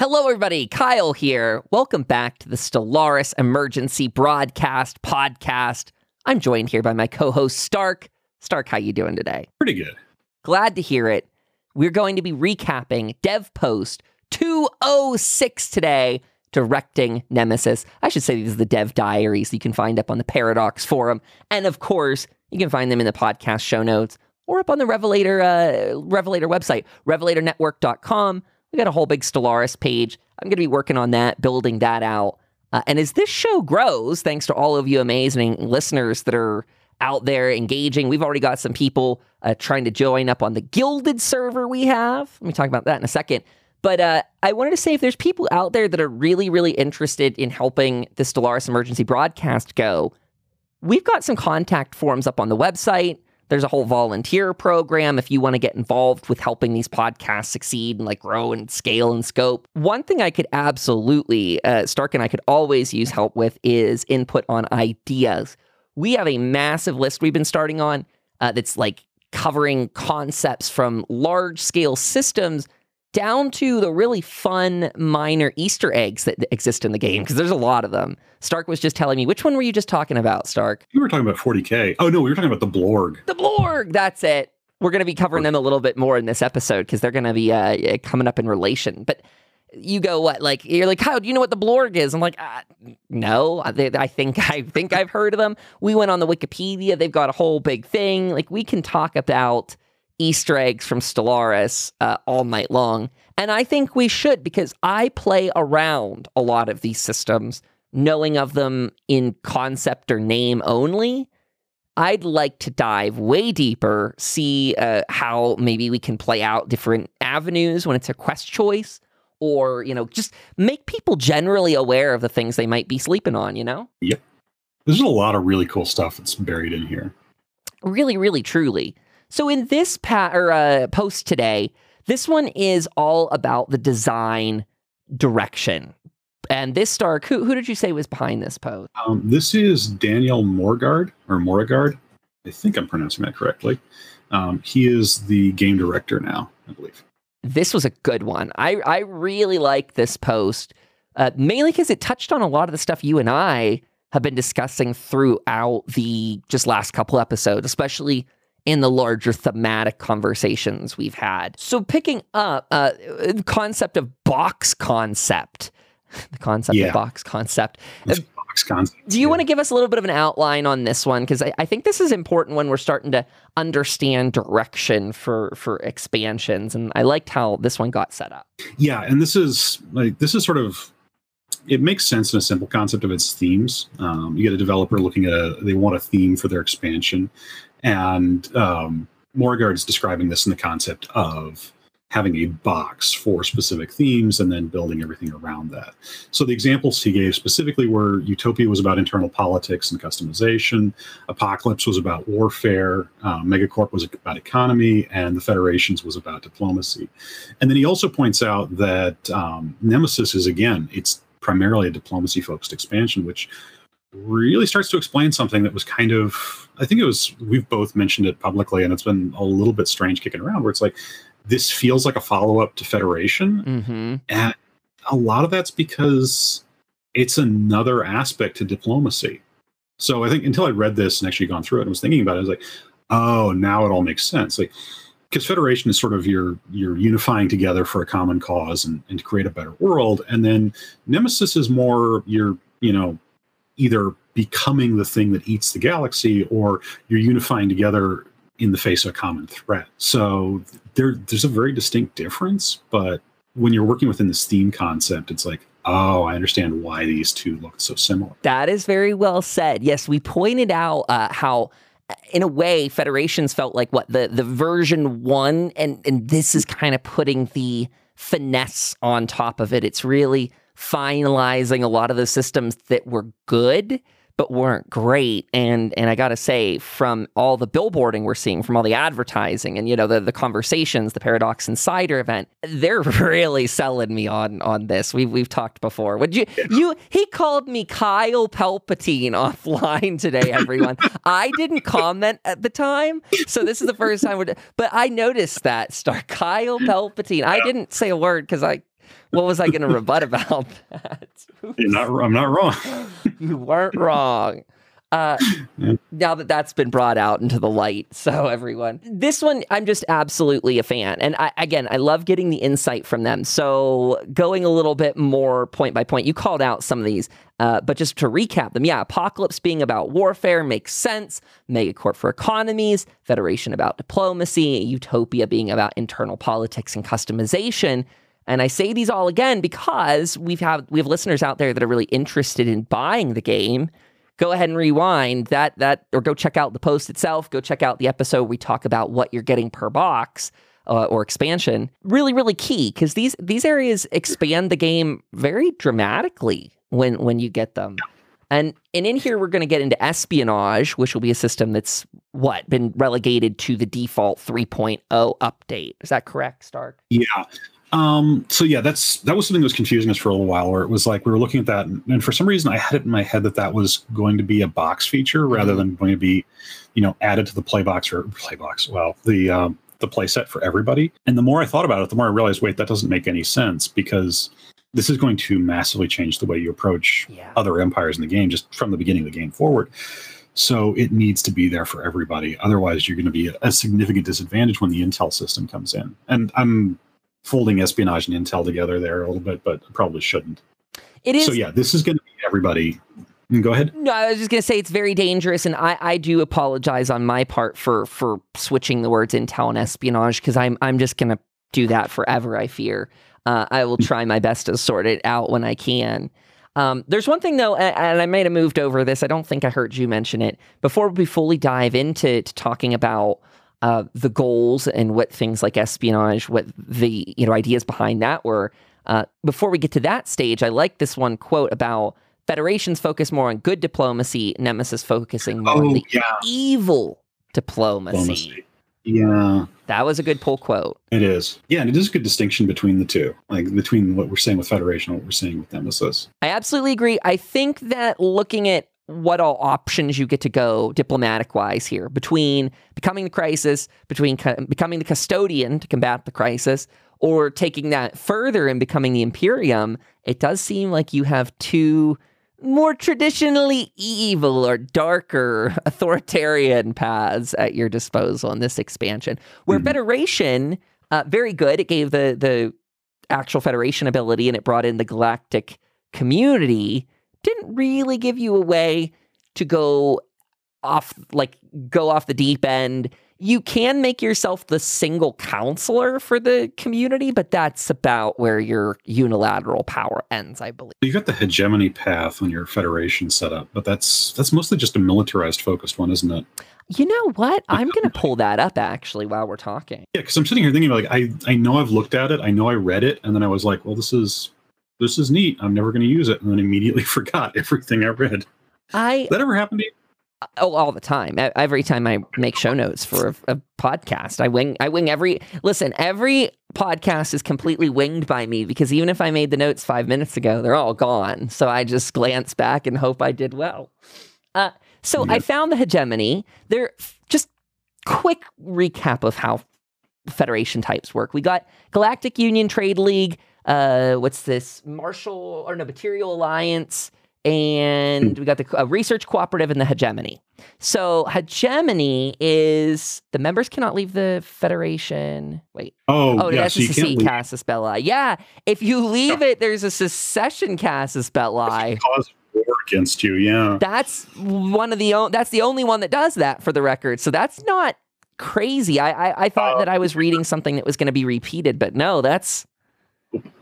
Hello, everybody. Kyle here. Welcome back to the Stellaris Emergency Broadcast Podcast. I'm joined here by my co-host Starke. Starke, how you doing today? Pretty good. Glad to hear it. We're going to be recapping Dev Post 206 today, directing Nemesis. I should say these are the Dev Diaries you can find up on the Paradox Forum, and of course, you can find them in the podcast show notes or up on the Revelator uh, Revelator website, revelatornetwork.com. We got a whole big Stellaris page. I'm going to be working on that, building that out. Uh, and as this show grows, thanks to all of you amazing listeners that are out there engaging, we've already got some people uh, trying to join up on the Guilded server we have. Let me talk about that in a second. But uh, I wanted to say if there's people out there that are really, really interested in helping the Stellaris emergency broadcast go, we've got some contact forms up on the website. There's a whole volunteer program if you want to get involved with helping these podcasts succeed and like grow and scale and scope. One thing I could absolutely, uh, Stark and I could always use help with is input on ideas. We have a massive list we've been starting on uh, that's like covering concepts from large scale systems down to the really fun minor Easter eggs that exist in the game, because there's a lot of them. Starke was just telling me, which one were you just talking about, Starke? We were talking about 40K. Oh, no, we were talking about the Blorg. The Blorg, that's it. We're going to be covering them a little bit more in this episode because they're going to be uh, coming up in relation. But you go what like you're like how do you know what the blorg is i'm like uh, no I, I think i think i've heard of them we went on the wikipedia they've got a whole big thing like we can talk about Easter eggs from Stellaris uh, all night long. And I think we should because I play around a lot of these systems, knowing of them in concept or name only. I'd like to dive way deeper, see uh, how maybe we can play out different avenues when it's a quest choice, or, you know, just make people generally aware of the things they might be sleeping on, you know? Yep. There's a lot of really cool stuff that's buried in here. Really, really, truly. So in this pa- or, uh, post today, this one is all about the design direction. And this Starke, who, who did you say was behind this post? Um, this is Daniel Moregård or Moregård. I think I'm pronouncing that correctly. Um, he is the game director now, I believe. This was a good one. I, I really like this post, uh, mainly because it touched on a lot of the stuff you and I have been discussing throughout the just last couple episodes, especially in the larger thematic conversations we've had. So picking up uh, the concept of box concept, the concept Yeah. of box concept. Box concept. do you yeah. want to give us a little bit of an outline on this one? Because I, I think this is important when we're starting to understand direction for for expansions, and I liked how this one got set up. Yeah, and this is like this is sort of it makes sense in a simple concept of its themes. Um, you get a developer looking at a they want a theme for their expansion, and um, Moregård's describing this in the concept of having a box for specific themes and then building everything around that. So the examples he gave specifically were Utopia was about internal politics and customization, Apocalypse was about warfare, um, Megacorp was about economy, and the Federations was about diplomacy. And then he also points out that um, Nemesis is again, it's primarily a diplomacy focused expansion, which really starts to explain something that was kind of, I think it was, we've both mentioned it publicly, and it's been a little bit strange kicking around where it's like, this feels like a follow up to Federation. Mm-hmm. And a lot of that's because it's another aspect to diplomacy. So I think until I read this and actually gone through it and was thinking about it, I was like, oh, now it all makes sense. Like, because Federation is sort of your you're unifying together for a common cause and, and to create a better world. And then Nemesis is more you're, you know, either becoming the thing that eats the galaxy or you're unifying together in the face of a common threat. So there there's a very distinct difference, but when you're working within this theme concept, it's like, oh, I understand why these two look so similar. That is very well said. Yes, we pointed out uh, how, in a way, Federations felt like what the the version one, and and this is kind of putting the finesse on top of it. It's really finalizing a lot of the systems that were good but weren't great. And and I gotta say, from all the billboarding we're seeing, from all the advertising, and you know the the conversations, the Paradox Insider event, they're really selling me on on this. We've we've talked before. Would you you he called me Kyle Palpatine offline today, everyone. I didn't comment at the time, so this is the first time we're. But I noticed that star Kyle Palpatine. I didn't say a word because I what was I going to rebut about that? You're not, I'm not wrong. you weren't wrong. Uh, Yeah. Now that that's been brought out into the light, so everyone, this one I'm just absolutely a fan, and I, again, I love getting the insight from them. So going a little bit more point by point, you called out some of these, uh, but just to recap them, yeah, Apocalypse being about warfare makes sense. Megacorp for economies, Federation about diplomacy, Utopia being about internal politics and customization. And I say these all again because we've have we have listeners out there that are really interested in buying the game. Go ahead and rewind that that or go check out the post itself. Go check out the episode we talk about what you're getting per box uh, or expansion. Really really key because these these areas expand the game very dramatically when when you get them. And and in here we're going to get into espionage which will be a system that's what been relegated to the default 3.0 update. Is that correct Starke? Yeah. Um, so yeah, that's that was something that was confusing us for a little while. Where it was like we were looking at that, and, and for some reason I had it in my head that that was going to be a box feature rather than going to be, you know, added to the play box or play box. Well, the um, the play set for everybody. And the more I thought about it, the more I realized, wait, that doesn't make any sense because this is going to massively change the way you approach yeah other empires in the game just from the beginning of the game forward. So it needs to be there for everybody. Otherwise, you're going to be at a significant disadvantage when the intel system comes in. And I'm folding espionage and intel together there a little bit, but probably shouldn't. it is So yeah, this is going to be everybody. Mm, Go ahead. No, I was just gonna say it's very dangerous, and I, I do apologize on my part for for switching the words intel and espionage because I'm I'm just gonna do that forever. I fear. Uh, I will try my best to sort it out when I can. Um, there's one thing though, and I might have moved over this. I don't think I heard you mention it before we fully dive into to talking about uh, the goals and what things like espionage, what the you know ideas behind that were. Uh, before we get to that stage, I like this one quote about Federations focus more on good diplomacy, Nemesis focusing more on Oh the yeah, evil diplomacy. diplomacy. Yeah, That was a good pull quote. it is. Yeah, and it is a good distinction between the two, like between what we're saying with Federation and what we're saying with Nemesis. I absolutely agree. I think that looking at what all options you get to go diplomatic wise here between becoming the crisis, between cu- becoming the custodian to combat the crisis, or taking that further and becoming the Imperium, it does seem like you have two more traditionally evil or darker authoritarian paths at your disposal in this expansion. Where Mhm. Federation, uh, very good. It gave the the actual Federation ability and it brought in the galactic community. Didn't really give you a way to go off like go off the deep end. You can make yourself the single counselor for the community, but that's about where your unilateral power ends, I believe. You got the hegemony path on your Federation set up, but that's that's mostly just a militarized focused one, isn't it? You know what? I'm going to um, pull that up actually while we're talking. Yeah, because I'm sitting here thinking like I I know I've looked at it, I know I read it, and then I was like, well, this is this is neat. I'm never going to use it, and then immediately forgot everything I read. I That ever happened to you? oh all the time. Every time I make show notes for a, a podcast, I wing I wing every listen, every podcast is completely winged by me because even if I made the notes 5 minutes ago, they're all gone. So I just glance back and hope I did well. Uh so I found the hegemony. There just quick recap of how federation types work. We got Galactic Union Trade League, uh what's this? Martial or no Material Alliance and we got the uh, research cooperative and the hegemony. So hegemony is the members cannot leave the federation. Wait, Oh, oh, yeah. that's So a casus belli. Yeah, if you leave it, there's a secession casus belli. cause war against you. Yeah. That's one of the o- that's the only one that does that for the record. So that's not crazy. I I, I thought Oh. that I was reading something that was going to be repeated, but no, that's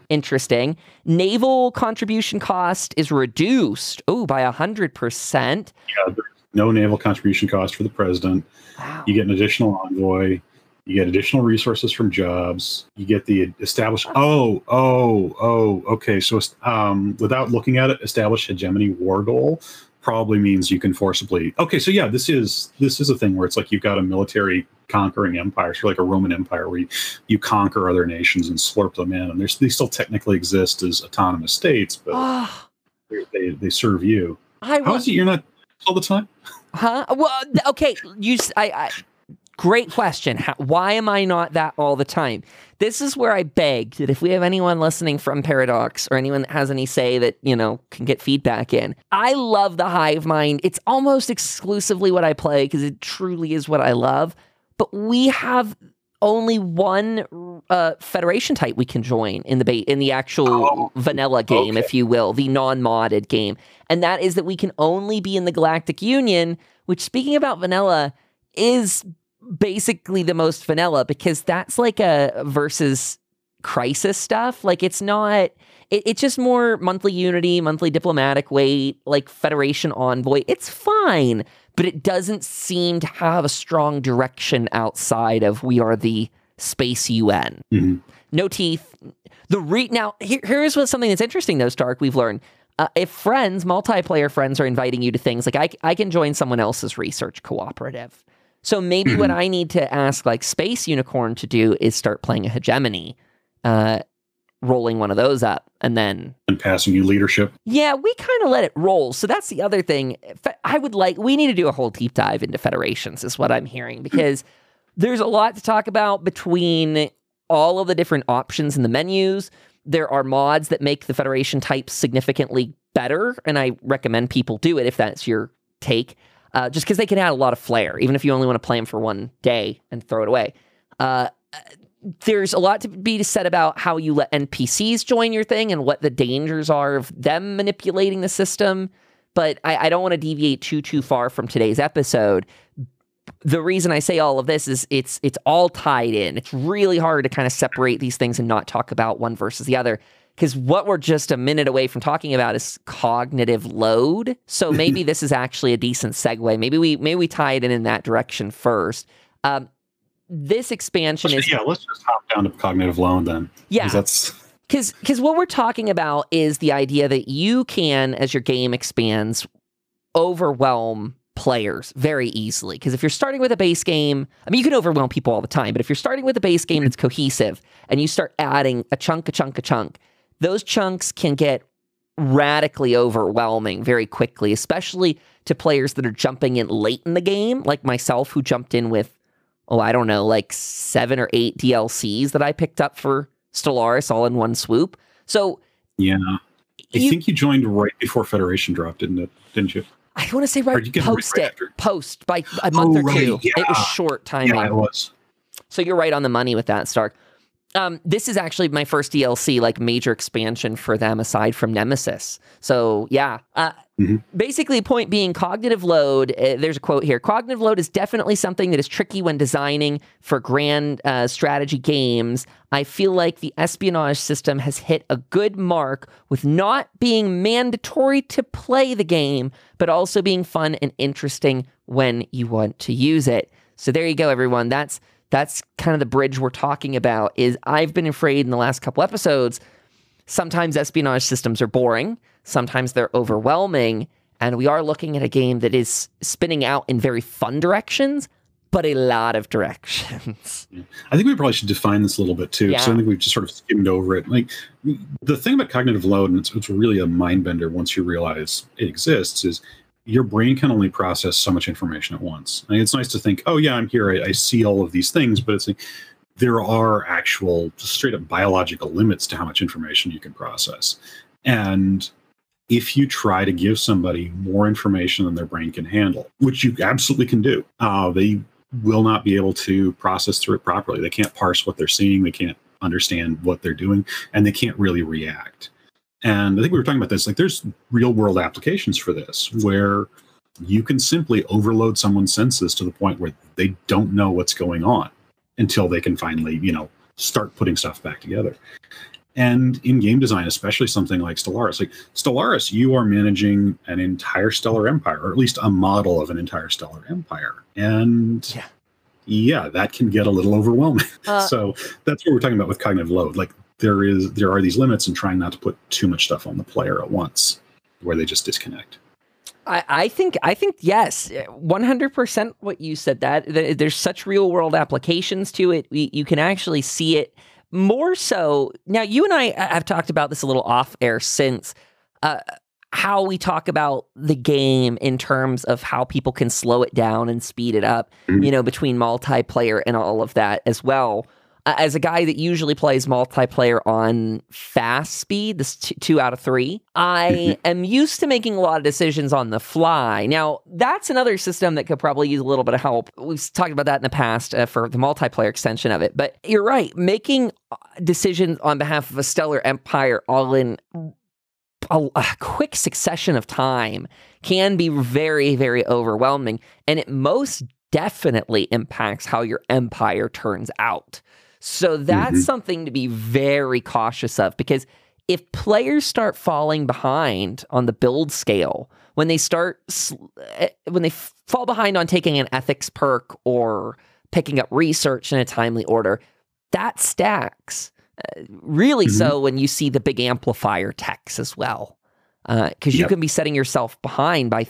interesting. Naval contribution cost is reduced. Oh, by a hundred percent. yeah no naval contribution cost for the president. Wow. You get an additional envoy. You get additional resources from jobs. You get the established. Oh, oh, oh. Okay. So, um, without looking at it, established hegemony war goal probably means you can forcibly. Okay. So yeah, this is this is a thing where it's like you've got a military conquering empire, so like a Roman Empire, where you, you conquer other nations and slurp them in, and they still technically exist as autonomous states, but Oh, they they serve you. I How was is it you're not all the time? Huh? Well, okay. You. I. I great question. How, why am I not that all the time? This is where I beg that if we have anyone listening from Paradox or anyone that has any say that, you know, can get feedback in. I love the hive mind. It's almost exclusively what I play because it truly is what I love. But we have only one uh, federation type we can join in the ba- in the actual Oh, vanilla game, okay. if you will, the non-modded game, and that is that we can only be in the Galactic Union. Which, speaking about vanilla, is basically the most vanilla because that's like a versus crisis stuff. Like it's not. It, it's just more monthly unity, monthly diplomatic weight, like Federation envoy. It's fine, but it doesn't seem to have a strong direction outside of we are the space UN. Mhm. No teeth. The re now here, here's what something that's interesting though, Starke. We've learned. Uh, if friends, multiplayer friends, are inviting you to things like I, I can join someone else's research cooperative. So maybe what I need to ask like Space Unicorn to do is start playing a hegemony, uh, rolling one of those up, and then And passing you leadership. yeah, we kind of let it roll. So that's the other thing. I would like, we need to do a whole deep dive into federations, is what I'm hearing, because there's a lot to talk about between all of the different options in the menus. There are mods that make the federation types significantly better, and I recommend people do it if that's your take, uh, just because they can add a lot of flair, even if you only want to play them for one day and throw it away. Uh, there's a lot to be said about how you let NPCs join your thing and what the dangers are of them manipulating the system. But I, I don't want to deviate too too far from today's episode. The reason I say all of this is it's it's all tied in. It's really hard to kind of separate these things and not talk about one versus the other. Because what we're just a minute away from talking about is cognitive load. So maybe this is actually a decent segue. Maybe we maybe we tie it in in that direction first. Um, this expansion is yeah, let's just hop down to cognitive load then. yeah That's because because what we're talking about is the idea that you can as your game expands overwhelm players very easily because if you're starting with a base game i mean you can overwhelm people all the time but if you're starting with a base game that's cohesive and you start adding a chunk a chunk a chunk those chunks can get radically overwhelming very quickly especially to players that are jumping in late in the game like myself who jumped in with oh i don't know like seven or eight dlcs that i picked up for stellaris all in one swoop so yeah. I you- think you joined right before Federation dropped, didn't it? Didn't you? I want to say right did you get it right post it, after? post by a oh, month Oh, or right, two. It was short timing. Yeah, it was. So you're right on the money with that, Starke. Um, this is actually my first DLC, like major expansion for them aside from Nemesis. So yeah, uh, Mhm. basically, point being, cognitive load. Uh, there's a quote here: cognitive load is definitely something that is tricky when designing for grand uh, strategy games. I feel like the espionage system has hit a good mark with not being mandatory to play the game, but also being fun and interesting when you want to use it. So there you go, everyone. That's that's kind of the bridge we're talking about. Is I've been afraid in the last couple episodes. Sometimes espionage systems are boring. Sometimes they're overwhelming, and we are looking at a game that is spinning out in very fun directions, but a lot of directions. I think we probably should define this a little bit too. So Yeah. I think we've just sort of skimmed over it. Like the thing about cognitive load, and it's, it's really a mind bender once you realize it exists, is your brain can only process so much information at once. I mean, it's nice to think, oh yeah, I'm here, I, I see all of these things, but it's like there are actual straight up biological limits to how much information you can process. And if you try to give somebody more information than their brain can handle, which you absolutely can do, uh, they will not be able to process through it properly. They can't parse what they're seeing, they can't understand what they're doing, and they can't really react. And I think we were talking about this like there's real world applications for this where you can simply overload someone's senses to the point where they don't know what's going on until they can finally, you know, start putting stuff back together. And in game design, especially something like Stellaris, like Stellaris, you are managing an entire stellar empire, or at least a model of an entire stellar empire. And Yeah. yeah, that can get a little overwhelming. Uh, so that's what we're talking about with cognitive load. Like there is there are these limits and trying not to put too much stuff on the player at once where they just disconnect. I, I think I think yes, one hundred percent. What you said that there's such real world applications to it. You can actually see it more so now. You and I have talked about this a little off air since. Uh, how we talk about the game in terms of how people can slow it down and speed it up, Mhm. you know, between multiplayer and all of that as well. Uh, as a guy that usually plays multiplayer on fast speed, this t- two out of three, I am used to making a lot of decisions on the fly. Now, that's another system that could probably use a little bit of help. We've talked about that in the past uh, for the multiplayer extension of it. But you're right, making uh, decisions on behalf of a stellar empire all in a, a quick succession of time can be very, very overwhelming. And it most definitely impacts how your empire turns out. So that's Mhm. something to be very cautious of because if players start falling behind on the build scale, when they start, eh, when they fall behind on taking an ethics perk or picking up research in a timely order, that stacks. Uh, really Mhm. so when you see the big amplifier techs as well. Because you Yep. can be setting yourself behind by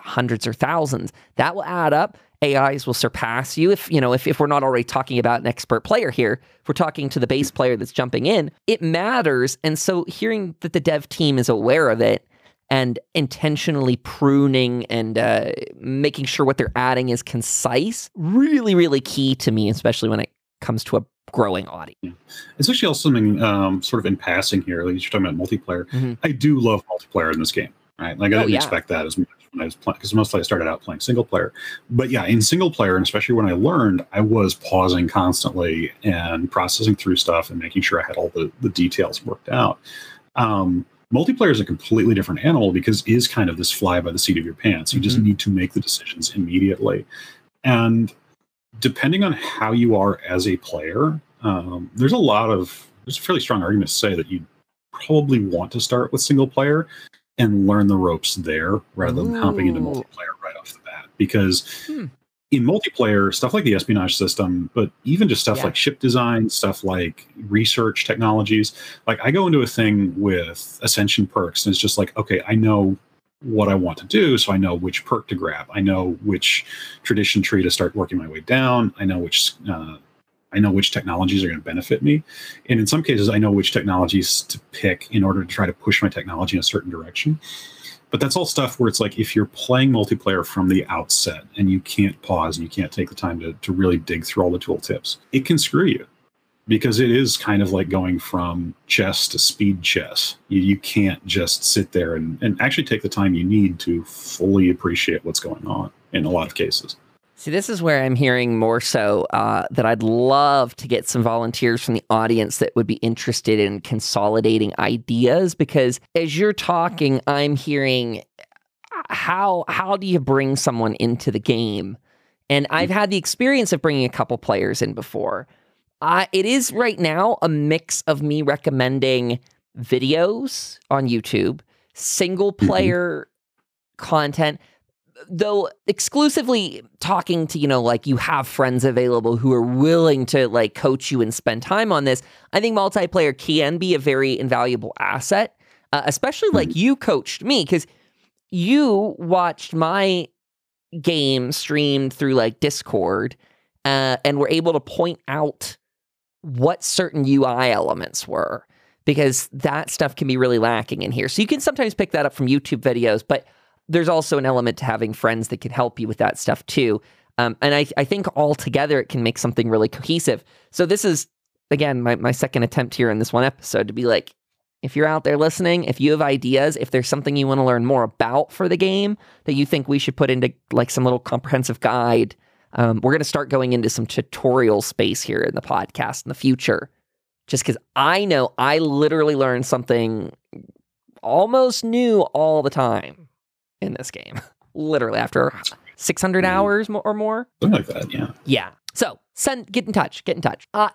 hundreds or thousands. That will add up. AIs will surpass you if you know if, if we're not already talking about an expert player here. If we're talking to the base player that's jumping in, it matters. And so hearing that the dev team is aware of it and intentionally pruning and uh, making sure what they're adding is concise, really, really key to me, especially when it comes to a growing audience. It's actually also something um, sort of in passing here. Like you're talking about multiplayer. Mhm. I do love multiplayer in this game. Right, like I Oh, didn't yeah. expect that as much when I was playing because mostly I started out playing single player. But yeah, in single player, and especially when I learned, I was pausing constantly and processing through stuff and making sure I had all the the details worked out. Um, multiplayer is a completely different animal because it is kind of this fly by the seat of your pants. You just Mhm. need to make the decisions immediately, and depending on how you are as a player, um, there's a lot of there's a fairly strong argument to say that you probably want to start with single player and learn the ropes there rather than hopping into multiplayer right off the bat because Hmm. in multiplayer stuff like the espionage system but even just stuff Yeah. like ship design stuff like research technologies like i go into a thing with ascension perks and it's just like okay i know what i want to do so i know which perk to grab i know which tradition tree to start working my way down i know which uh, i know which technologies are going to benefit me. And in some cases i know which technologies to pick in order to try to push my technology in a certain direction. But that's all stuff where it's like if you're playing multiplayer from the outset and you can't pause and you can't take the time to, to really dig through all the tooltips it can screw you. Because it is kind of like going from chess to speed chess. You, you can't just sit there and, and actually take the time you need to fully appreciate what's going on in a lot of cases See, this is where I'm hearing more so uh, that I'd love to get some volunteers from the audience that would be interested in consolidating ideas because as you're talking, I'm hearing uh, how how do you bring someone into the game? And I've had the experience of bringing a couple players in before. Uh, it is right now a mix of me recommending videos on YouTube, single player content, though exclusively talking to, you know, like you have friends available who are willing to like coach you and spend time on this. I think multiplayer can be a very invaluable asset, uh, especially like you coached me because you watched my game streamed through like Discord uh, and were able to point out what certain UI elements were because that stuff can be really lacking in here. So you can sometimes pick that up from YouTube videos, but there's also an element to having friends that can help you with that stuff too. Um, and I, I think altogether it can make something really cohesive. So this is again my, my second attempt here in this one episode to be like, if you're out there listening, if you have ideas, if there's something you want to learn more about for the game that you think we should put into like some little comprehensive guide, um, we're going to start going into some tutorial space here in the podcast in the future. Just because I know I literally learn something almost new all the time in this game. literally after 600 Mhm. hours or more. something like that yeah Yeah. So send get in touch. Get in touch. Uh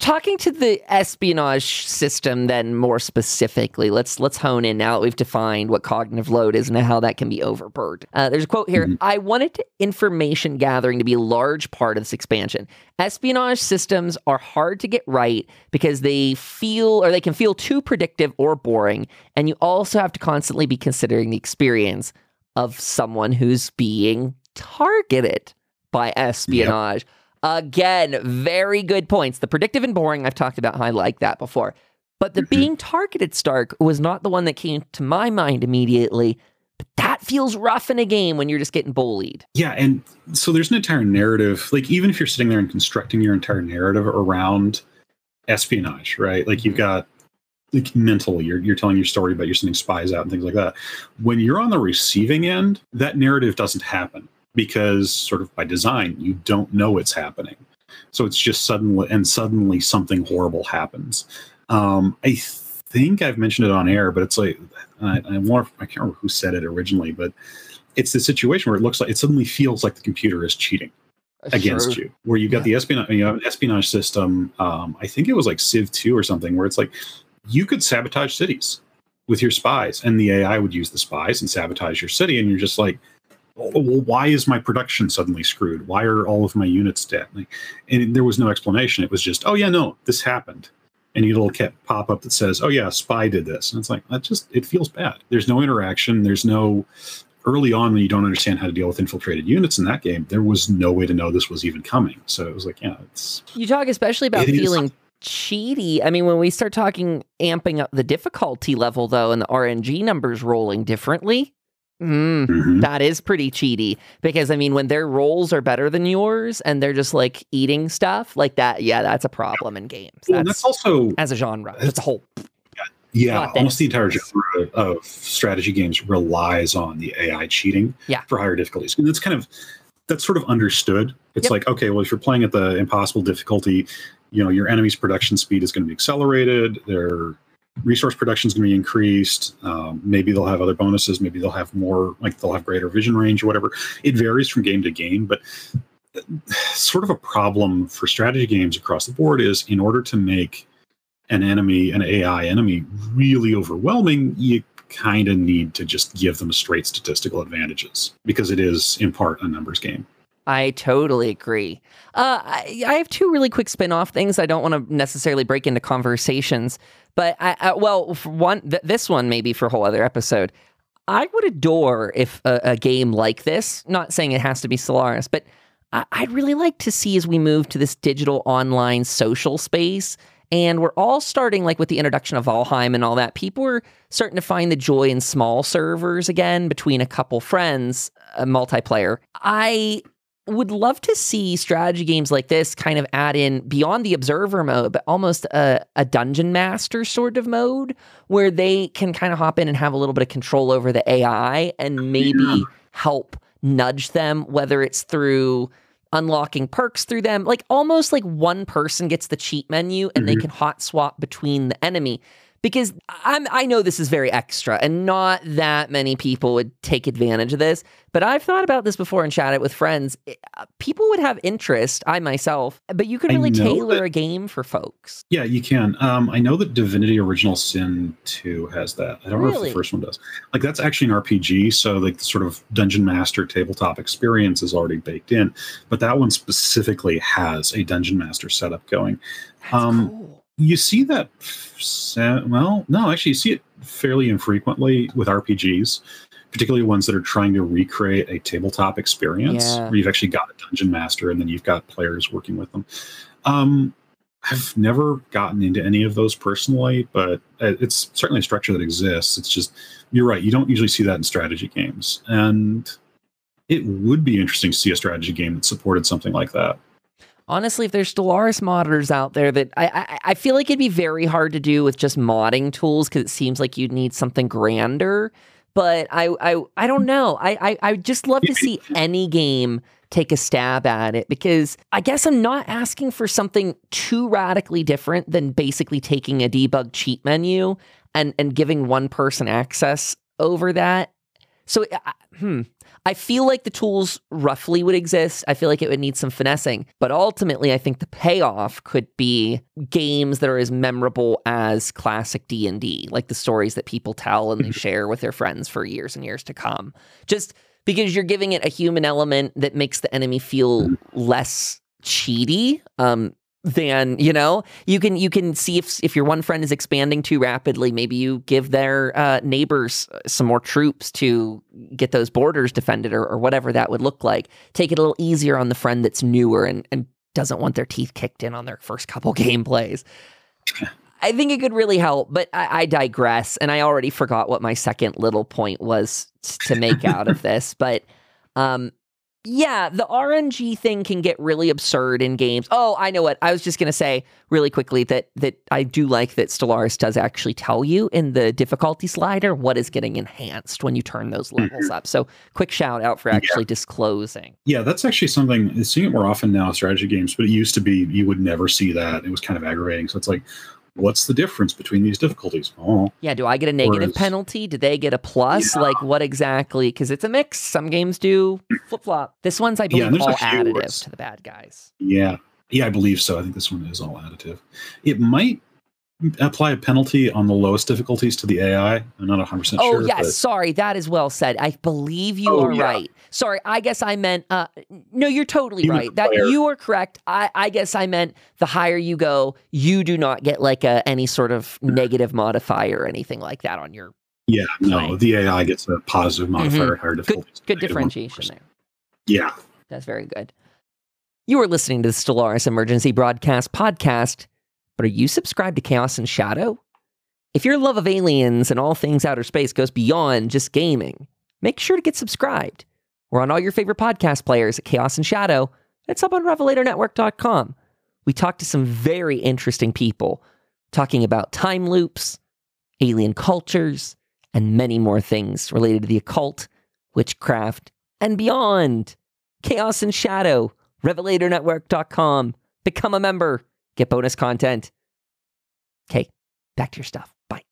talking to the espionage system then more specifically, let's let's hone in now that we've defined what cognitive load is and how that can be overburdened. Uh, there's a quote here. Mhm. I wanted information gathering to be a large part of this expansion. Espionage systems are hard to get right because they feel or they can feel too predictive or boring, and you also have to constantly be considering the experience of someone who's being targeted by espionage. Again, very good points. The predictive and boring, I've talked about how I like that before. But the being targeted Starke was not the one that came to my mind immediately. But that feels rough in a game when you're just getting bullied. Yeah, and so there's an entire narrative. Like even if you're sitting there and constructing your entire narrative around espionage, right? Like you've mm-hmm. got like mentally, you're you're telling your story about you're sending spies out and things like that. When you're on the receiving end, that narrative doesn't happen because sort of by design, you don't know it's happening. So it's just suddenly and suddenly something horrible happens. Um, I think I've mentioned it on air, but it's like I, I want I can't remember who said it originally, but it's the situation where it looks like it suddenly feels like the computer is cheating against you, where you've got Yeah. the espionage, you an espionage system. Um, I think it was like Civ 2 or something, where it's like you could sabotage cities with your spies, and the AI would use the spies and sabotage your city, and you're just like, "Oh, Oh, well, why is my production suddenly screwed? Why are all of my units dead? Like, and there was no explanation. It was just, oh yeah, no, this happened. And a little cat pop up that says, "Oh yeah, spy did this," and it's like that. Just it feels bad. There's no interaction. There's no early on when you don't understand how to deal with infiltrated units in that game, there was no way to know this was even coming. So it was like, yeah, it's You talk especially about It is- feeling cheaty. I mean, when we start talking amping up the difficulty level, though, and the RNG numbers rolling differently, mm, mhm. that is pretty cheaty. Because, I mean, when their rolls are better than yours and they're just like eating stuff like that, yeah, that's a problem in games. Well, That's, that's also as a genre, that's- it's a whole. yeah, almost the entire genre of strategy games relies on the AI cheating Yeah. for higher difficulties, and that's kind of that's sort of understood. It's Yep. like okay, well, if you're playing at the impossible difficulty, you know your enemy's production speed is going to be accelerated. Their resource production is going to be increased. Um, maybe they'll have other bonuses. Maybe they'll have more, like they'll have greater vision range or whatever. It varies from game to game, but uh, sort of a problem for strategy games across the board is in order to make an enemy, an AI enemy, really overwhelming, you kind of need to just give them straight statistical advantages because it is in part a numbers game. I totally agree. Uh, I, I have two really quick spin off things. I don't want to necessarily break into conversations, but I, I well, one, th- this one maybe for a whole other episode. I would adore if a, a game like this, not saying it has to be Stellaris, but I, I'd really like to see as we move to this digital online social space. And we're all starting, like with the introduction of Valheim and all that, people are starting to find the joy in small servers again between a couple friends, a multiplayer. I would love to see strategy games like this kind of add in beyond the observer mode, but almost a, a dungeon master sort of mode where they can kind of hop in and have a little bit of control over the AI and maybe Yeah. help nudge them, whether it's through unlocking perks through them, like almost like one person gets the cheat menu and they Mhm. can hot swap between the enemy. Because I'm I know this is very extra and not that many people would take advantage of this, but I've thought about this before and chatted with friends. It- uh, People would have interest, I myself, but you could really tailor that- a game for folks. Yeah, you can. Um, I know that Divinity Original Sin 2 has that. I don't know if the first one does. Like that's actually an RPG, so like the sort of dungeon master tabletop experience is already baked in. But that one specifically has a dungeon master setup going. Um, cool. You see that well, no, actually you see it fairly infrequently with RPGs, particularly ones that are trying to recreate a tabletop experience Yeah. where you've actually got a dungeon master and then you've got players working with them. Um, I've never gotten into any of those personally, but it's certainly a structure that exists. It's just you're right. You don't usually see that in strategy games, and it would be interesting to see a strategy game that supported something like that. Honestly, if there's Stellaris modders out there that I, I I feel like it'd be very hard to do with just modding tools because it seems like you'd need something grander. But I I, I don't know. I, I I just love to see any game take a stab at it because I guess I'm not asking for something too radically different than basically taking a debug cheat menu and and giving one person access over that. So I- hmm, I feel like the tools roughly would exist. I feel like it would need some finessing, but ultimately I think the payoff could be games that are as memorable as classic D&D, like the stories that people tell and they share with their friends for years and years to come. Just because you're giving it a human element that makes the enemy feel less cheaty um than you know you can you can see if if your one friend is expanding too rapidly maybe you give their uh, neighbors some more troops to get those borders defended or, or whatever that would look like take it a little easier on the friend that's newer and, and doesn't want their teeth kicked in on their first couple gameplays I think it could really help, but I, I digress. And I already forgot what my second little point was to make out of this. But um, yeah, the RNG thing can get really absurd in games. Oh, I know what. I was just going to say really quickly that that I do like that Stellaris does actually tell you in the difficulty slider what is getting enhanced when you turn those levels Mhm. up. So, quick shout out for Yeah. actually disclosing. Yeah, that's actually something. Seeing it more often now in strategy games, but it used to be you would never see that. It was kind of aggravating. So it's like, what's the difference between these difficulties? Oh, Yeah, do I get a negative Whereas- penalty? Do they get a plus? Yeah. Like what exactly? Because it's a mix. Some games do flip flop. This one's, I believe, a all additive to the bad guys. yeah, yeah, I believe so. I think this one is all additive. It might apply a penalty on the lowest difficulties to the AI. I'm not 100 percent Oh sure. Oh, yes, but- sorry, that is well said. I believe you Oh, are yeah. right. Sorry, I guess I meant. Uh, no, you're totally Even right. the That you are correct. I, I guess I meant the higher you go, you do not get like a any sort of negative modifier or anything like that on your yeah, no, Right. the AI gets a positive modifier, higher good difficulties. good negative one, of differentiation course. there. Yeah, That's very good. You are listening to the Stellaris Emergency Broadcast podcast, but are you subscribed to Chaos and Shadow? If your love of aliens and all things outer space goes beyond just gaming, make sure to get subscribed. We're on all your favorite podcast players at Chaos and Shadow. It's up on RevelatorNetwork.com. We talk to some very interesting people talking about time loops, alien cultures, and many more things related to the occult, witchcraft, and beyond. Chaos and Shadow, RevelatorNetwork.com. Become a member, get bonus content. Okay, back to your stuff. Bye.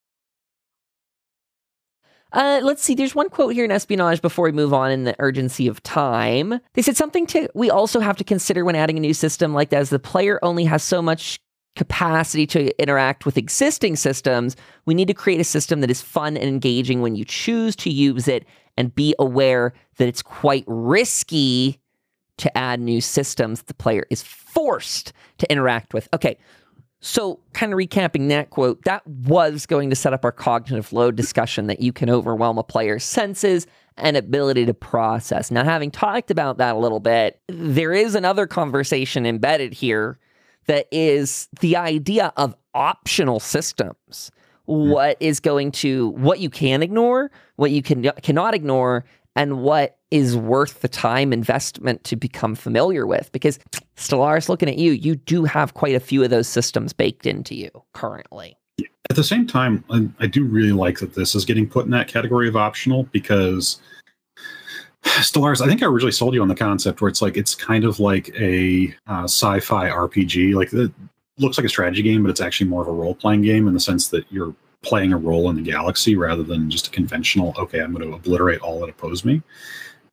Uh, let's see. There's one quote here in espionage before we move on in the urgency of time. They said something to we also have to consider when adding a new system like that as the player only has so much capacity to interact with existing systems. We need to create a system that is fun and engaging when you choose to use it and be aware that it's quite risky to add new systems the player is forced to interact with. Okay, so kind of recapping that quote, that was going to set up our cognitive load discussion that you can overwhelm a player's senses and ability to process. Now, having talked about that a little bit, there is another conversation embedded here that is the idea of optional systems. Hmm. What is going to what you can ignore, what you can cannot ignore, and what is worth the time investment to become familiar with. Because Stellaris, looking at you, you do have quite a few of those systems baked into you currently. At the same time, I, I do really like that this is getting put in that category of optional because Stellaris, I think I originally sold you on the concept where it's like it's kind of like a uh, sci-fi RPG. Like it looks like a strategy game, but it's actually more of a role-playing game in the sense that you're playing a role in the galaxy rather than just a conventional. Okay, I'm going to obliterate all that oppose me.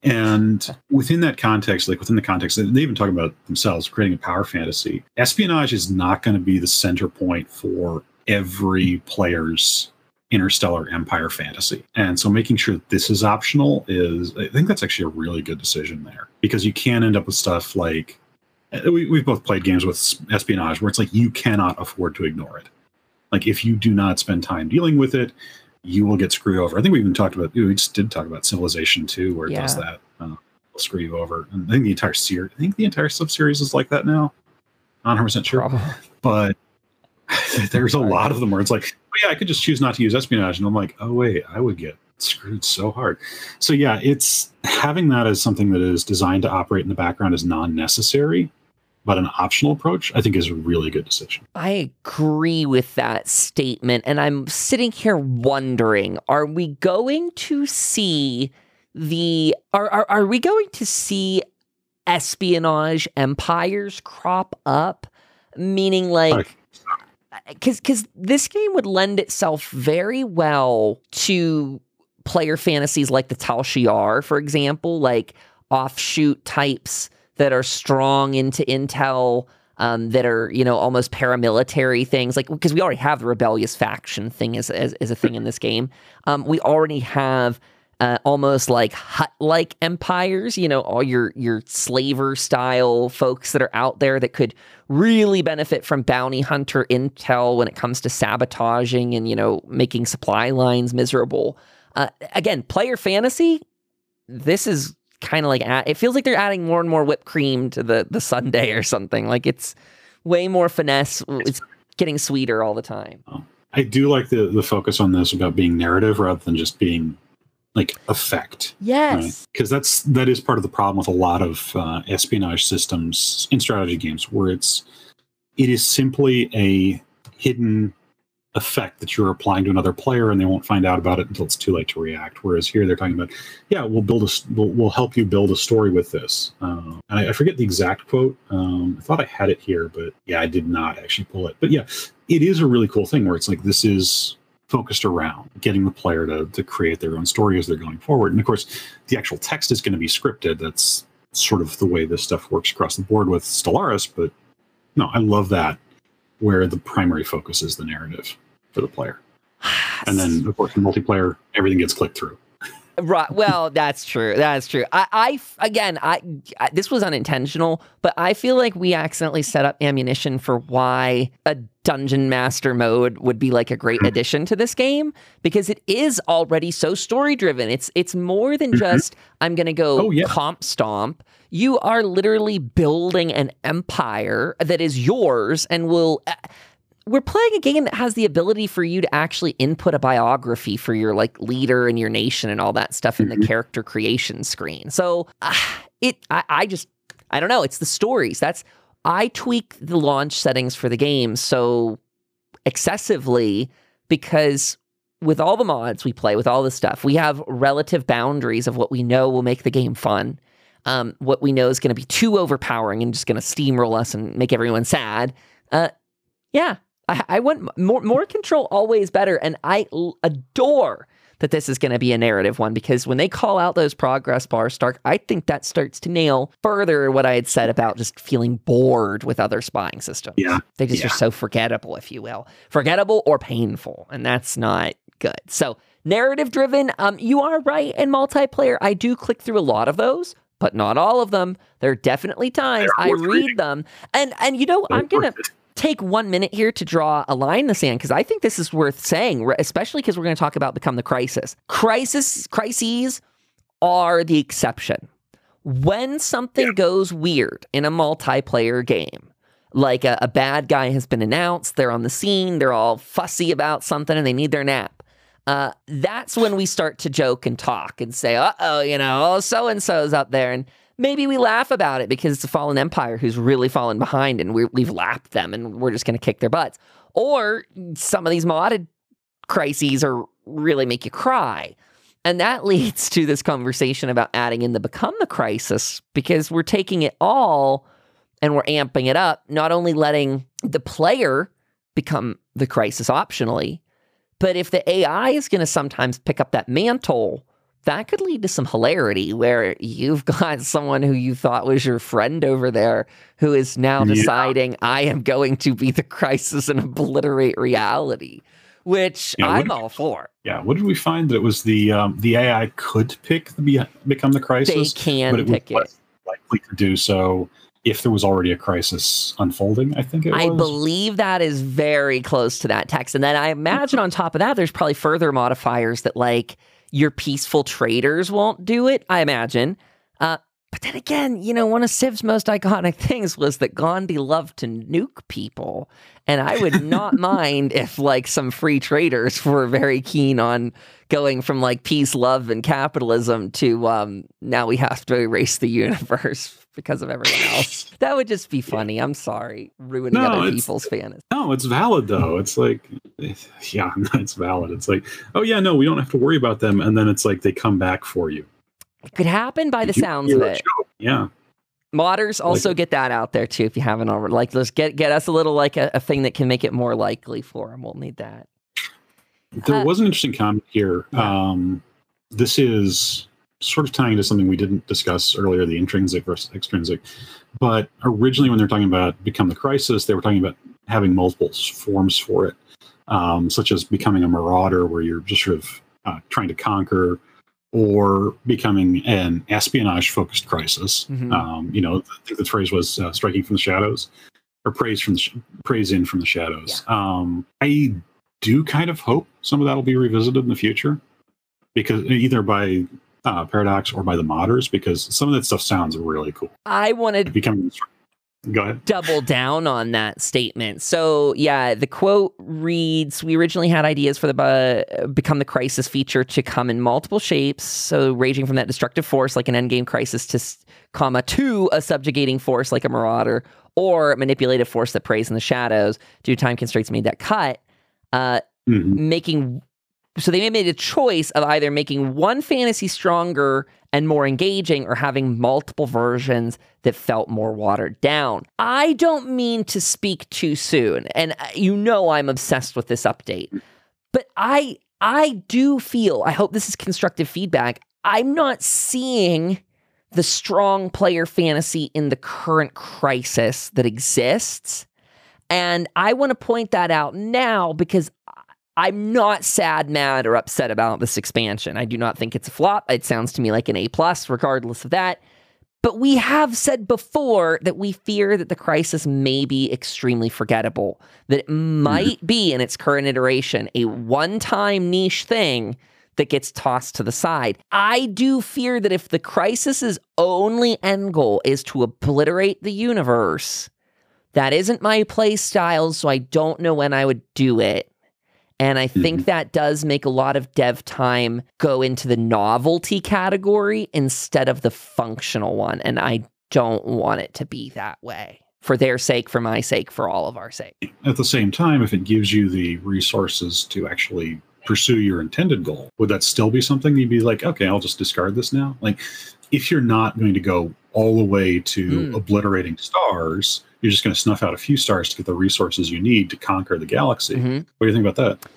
And within that context, like within the context, they even talk about themselves creating a power fantasy. Espionage is not going to be the center point for every player's interstellar empire fantasy. And so making sure that this is optional is, I think that's actually a really good decision there because you can end up with stuff like, we, we've both played games with espionage where it's like you cannot afford to ignore it. Like if you do not spend time dealing with it, you will get screwed over. I think we even talked about, we just did talk about Civilization 2 where it does that. Uh, screw you over. And I think the entire series, I think the entire sub series is like that now. Not 100% sure Probably. but there's a lot of them where it's like, oh yeah, I could just choose not to use espionage, and I'm like, oh wait, I would get screwed so hard. So yeah, it's having that as something that is designed to operate in the background is non-necessary, but an optional approach, I think, is a really good decision. I agree with that statement. And I'm sitting here wondering are we going to see the. Are, are, are we going to see espionage empires crop up? Meaning, like. Because because this game would lend itself very well to player fantasies like the Tal Shiar, for example, like offshoot types that are strong into intel um, that are you know almost paramilitary things like because we already have the rebellious faction thing as, as, as a thing in this game. Um, we already have uh, almost like Hutt like empires you know all your your slaver style folks that are out there that could really benefit from bounty hunter intel when it comes to sabotaging and you know making supply lines miserable. Uh, again player fantasy this is kind of like add, it feels like they're adding more and more whipped cream to the the sundae or something. Like it's way more finesse. It's getting sweeter all the time. I do like the the focus on this about being narrative rather than just being like effect. Yes. Because that's that is part of the problem with a lot of uh, espionage systems in strategy games, where it's it is simply a hidden effect that you're applying to another player, and they won't find out about it until it's too late to react. Whereas here, they're talking about, yeah, we'll build a we'll, we'll help you build a story with this. Uh, and I, I forget the exact quote. Um, I thought I had it here, but yeah, I did not actually pull it. But yeah, it is a really cool thing where it's like this is focused around getting the player to, to create their own story as they're going forward. And of course, the actual text is going to be scripted. That's sort of the way this stuff works across the board with Stellaris. But no, I love that where the primary focus is the narrative for the player. And then, of course, in multiplayer, everything gets clicked through. Right. Well, that's true. That's true. I again, I, I, this was unintentional, but I feel like we accidentally set up ammunition for why a dungeon master mode would be like a great Mm-hmm. addition to this game because it is already so story driven. It's it's more than just I'm going to go Mm-hmm. Oh, yeah. comp stomp. You are literally building an empire that is yours and will we're playing a game that has the ability for you to actually input a biography for your like leader and your nation and all that stuff in the Mhm. character creation screen. So uh, it, I, I just, I don't know. It's the stories. That's I tweak the launch settings for the game so excessively because with all the mods we play, with all the stuff, we have relative boundaries of what we know will make the game fun. Um, what we know is going to be too overpowering and just going to steamroll us and make everyone sad. Uh, yeah, I, I want more more control always better, and I l- adore that this is going to be a narrative one because when they call out those progress bars, Starke, I think that starts to nail further what I had said about just feeling bored with other spying systems. Yeah, they just yeah. are so forgettable, if you will, forgettable or painful, and that's not good. So narrative driven, um, you are right. In multiplayer, I do click through a lot of those. But not all of them. There are definitely times I read reading. them, and and you know I'm gonna take one minute here to draw a line in the sand because I think this is worth saying, especially because we're going to talk about become the crisis. Crisis crises are the exception. When something goes weird in a multiplayer game, like a, a bad guy has been announced, they're on the scene, they're all fussy about something, and they need their nap. Uh, that's when we start to joke and talk and say, "Uh oh, you know, so and so's up there," and maybe we laugh about it because it's a fallen empire who's really fallen behind and we we've lapped them and we're just going to kick their butts. Or some of these modded crises are really make you cry. And that leads to this conversation about adding in the become the crisis because we're taking it all and we're amping it up, not only letting the player become the crisis optionally, but if the AI is going to sometimes pick up that mantle, that could lead to some hilarity where you've got someone who you thought was your friend over there who is now Yeah. deciding, I am going to be the crisis and obliterate reality, which Yeah, I'm all for. Yeah, what did we find? That it was the um, the AI could pick the be- become the crisis? They can but it pick was it. likely to do so if there was already a crisis unfolding. I think it I believe that is very close to that text. And then I imagine on top of that, there's probably further modifiers that like your peaceful traders won't do it, I imagine. Uh, but then again, you know, one of Civ's most iconic things was that Gandhi loved to nuke people. And I would not mind if like some free traders were very keen on going from like peace, love, and capitalism to um, now we have to erase the universe because of everyone else. That would just be funny. I'm sorry, ruining No, other people's fantasy. No, it's valid though. It's like, yeah, it's valid. It's like, oh yeah, no, we don't have to worry about them, and then it's like they come back for you. It could happen by the you sounds of it. Yeah, Modders also get that out there too if you haven't already. Like, let's get get us a little like a, a thing that can make it more likely for them. We'll need that. there Uh, was an interesting comment here. Yeah. Um, this is sort of tying into something we didn't discuss earlier, the intrinsic versus extrinsic. But originally, when they're talking about become the crisis, they were talking about having multiple forms for it, um, such as becoming a marauder, where you're just sort of uh, trying to conquer, or becoming an espionage-focused crisis. Mhm. Um, you know, I think the phrase was uh, "striking from the shadows," or "praise from the sh- praise in from the shadows." Um, I do kind of hope some of that will be revisited in the future, because either by uh, Paradox or by the modders, because some of that stuff sounds really cool. I wanted to become. Go ahead. double down on that statement. So, yeah, the quote reads We originally had ideas for the uh, Become the Crisis feature to come in multiple shapes. So, ranging from that destructive force like an endgame crisis to, comma, to a subjugating force like a marauder or manipulative force that preys in the shadows. Due to time constraints, made that cut. Uh, Mhm. making so they made a choice of either making one fantasy stronger and more engaging or having multiple versions that felt more watered down. I don't mean to speak too soon and uh, you know I'm obsessed with this update. But I I do feel I hope this is constructive feedback. I'm not seeing the strong player fantasy in the current crisis that exists. And I want to point that out now because I'm not sad, mad, or upset about this expansion. I do not think it's a flop. It sounds to me like an A plus, regardless of that. But we have said before that we fear that the crisis may be extremely forgettable, that it might be in its current iteration a one time niche thing that gets tossed to the side. I do fear that if the crisis's only end goal is to obliterate the universe, that isn't my play style, so I don't know when I would do it. And I think that does make a lot of dev time go into the novelty category instead of the functional one. And I don't want it to be that way for their sake, for my sake, for all of our sake. At the same time, if it gives you the resources to actually pursue your intended goal, would that still be something you'd be like, okay, I'll just discard this now? Like, if you're not going to go all the way to Hmm. obliterating stars, you're just going to snuff out a few stars to get the resources you need to conquer the galaxy. Mhm. What do you think about that?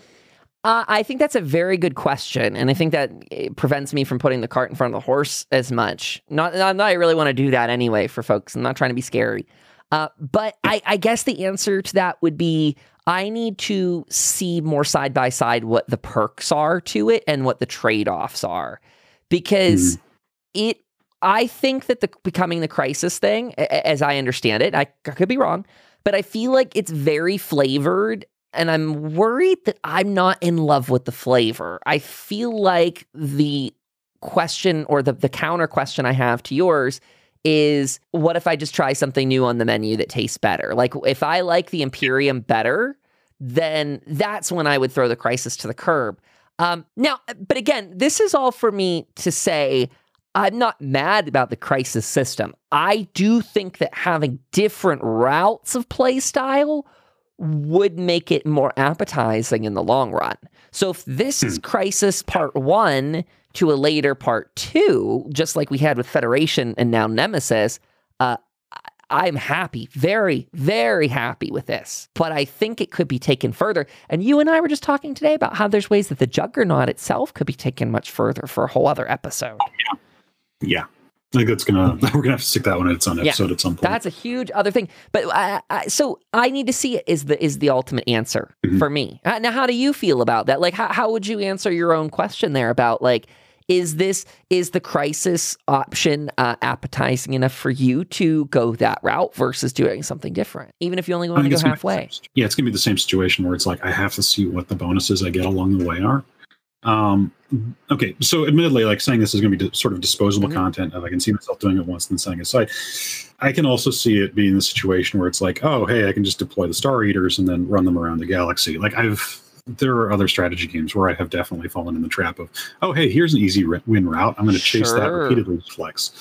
Uh, I think that's a very good question, and I think that it prevents me from putting the cart in front of the horse as much. Not, not that I really want to do that anyway for folks. I'm not trying to be scary, uh, but I, I guess the answer to that would be I need to see more side by side what the perks are to it and what the trade offs are, because it. I think that the becoming the crisis thing, as I understand it, I, I could be wrong, but I feel like it's very flavored and I'm worried that I'm not in love with the flavor. I feel like the question or the, the counter question I have to yours is what if I just try something new on the menu that tastes better? Like if I like the Imperium better, then that's when I would throw the crisis to the curb. Um, now, but again, this is all for me to say I'm not mad about the crisis system. I do think that having different routes of play style would make it more appetizing in the long run. So if this is Crisis Part 1 to a later Part 2, just like we had with Federation and now Nemesis, uh, I'm happy, very, very happy with this. But I think it could be taken further. And you and I were just talking today about how there's ways that the Juggernaut itself could be taken much further for a whole other episode. Yeah. I think that's gonna we're gonna have to stick that one in its own Yeah. episode at some point. That's a huge other thing. But I, I, so I need to see it is the is the ultimate answer Mhm. for me. Uh, Now, how do you feel about that? Like, how how would you answer your own question there about like? Is this is the crisis option uh, appetizing enough for you to go that route versus doing something different, even if you only want to go halfway? same- Yeah, it's gonna be the same situation where it's like I have to see what the bonuses I get along the way are. Um, okay, so admittedly, like saying this is going to be di- sort of disposable Mhm. content, and I can see myself doing it once and then setting it aside. I can also see it being the situation where it's like, oh, hey, I can just deploy the Star Eaters and then run them around the galaxy. Like I've, there are other strategy games where I have definitely fallen in the trap of, oh, hey, here's an easy win route. I'm going to chase that repeatedly with flex.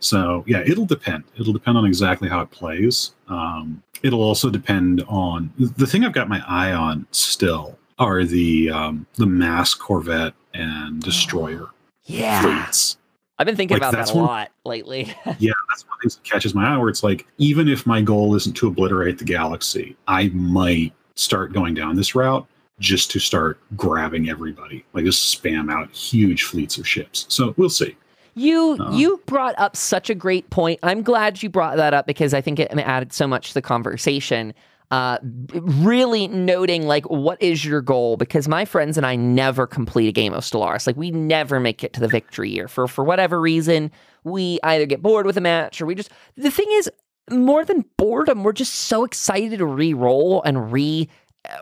So yeah, it'll depend. It'll depend on exactly how it plays. Um, it'll also depend on the thing I've got my eye on still are the um, the mass Corvette and destroyer Yeah, fleets. I've been thinking Like, about that a one- lot lately. Yeah, that's one of the things that catches my eye. Where it's like, even if my goal isn't to obliterate the galaxy, I might start going down this route just to start grabbing everybody, like just spam out huge fleets of ships. So we'll see. You Uh. you brought up such a great point. I'm glad you brought that up because I think it added so much to the conversation. Uh, really noting like what is your goal? Because my friends and I never complete a game of Stellaris. Like we never make it to the victory year for for whatever reason. We either get bored with a match or we just. The thing is, more than boredom, we're just so excited to re-roll and re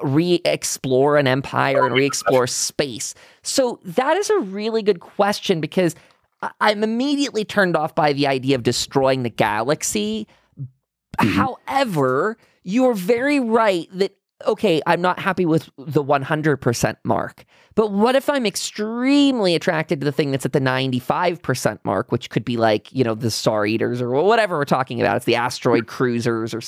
re-explore an empire and re-explore space. So that is a really good question because I'm immediately turned off by the idea of destroying the galaxy. Mhm. However, you're very right that okay, I'm not happy with the 100% mark. But what if I'm extremely attracted to the thing that's at the 95% mark, which could be like, you know, the Star Eaters or whatever we're talking about? It's the asteroid cruisers or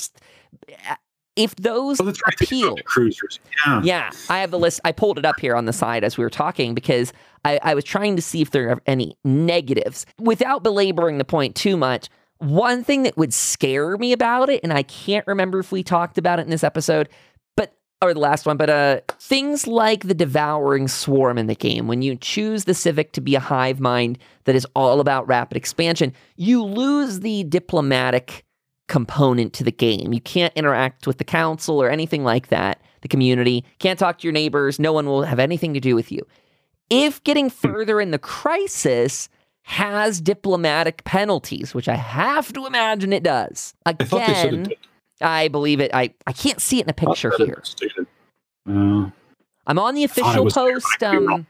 if those Oh, right. appeal. Cruisers. Yeah. Yeah, I have the list. I pulled it up here on the side as we were talking because I, I was trying to see if there are any negatives. Without belaboring the point too much, one thing that would scare me about it, and I can't remember if we talked about it in this episode, but or the last one, but uh, things like the devouring swarm in the game. When you choose the civic to be a hive mind that is all about rapid expansion, you lose the diplomatic component to the game. You can't interact with the council or anything like that, the community. Can't talk to your neighbors. No one will have anything to do with you. If getting further in the crisis has diplomatic penalties, which I have to imagine it does. I thought they said it Again, did. I believe it. I, I can't see it in a I picture here. Uh, I'm on the official there, post, I could be wrong. um,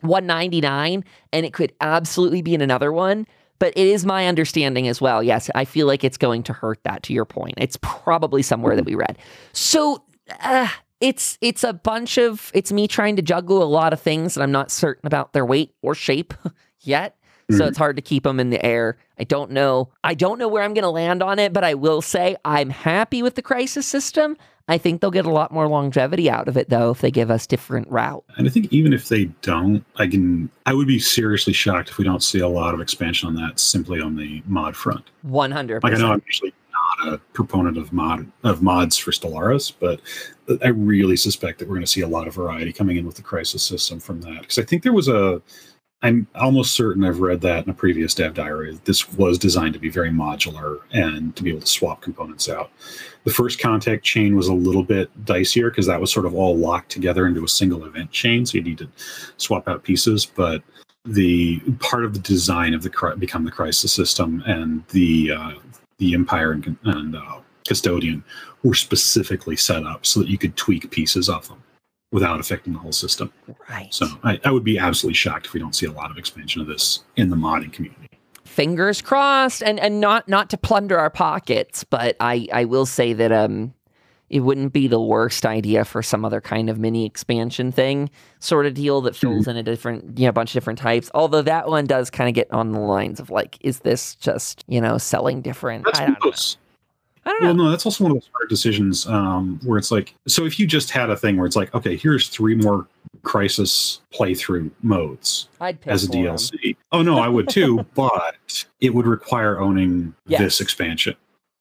199, and it could absolutely be in another one. But it is my understanding as well. Yes, I feel like it's going to hurt that. To your point, it's probably somewhere that we read. So uh, it's it's a bunch of it's me trying to juggle a lot of things, and I'm not certain about their weight or shape yet. So Mhm. it's hard to keep them in the air. I don't know. I don't know where I'm going to land on it, but I will say I'm happy with the crisis system. I think they'll get a lot more longevity out of it, though, if they give us different route. and I think even if they don't, I can. I would be seriously shocked if we don't see a lot of expansion on that simply on the mod front. One hundred. Like I know I'm usually not a proponent of mod of mods for Stellaris, but I really suspect that we're going to see a lot of variety coming in with the crisis system from that. Because I think there was a, I'm almost certain I've read that in a previous dev diary. This was designed to be very modular and to be able to swap components out. The first contact chain was a little bit dicier because that was sort of all locked together into a single event chain, so you need to swap out pieces, but the part of the design of the become the crisis system and the uh, the empire and, and uh, custodian were specifically set up so that you could tweak pieces of them without affecting the whole system. Right. So I, I would be absolutely shocked if we don't see a lot of expansion of this in the modding community. Fingers crossed, and and not not to plunder our pockets, but I I will say that um. It wouldn't be the worst idea for some other kind of mini expansion thing, sort of deal that fills in a different, you know, bunch of different types. Although that one does kind of get on the lines of like, is this just, you know, selling different? That's I don't of know. those. I don't know. Well, no, that's also one of those hard decisions um, where it's like, so if you just had a thing where it's like, okay, here's three more crisis playthrough modes as a. DLC. Oh no, I would too, but it would require owning Yes. this expansion.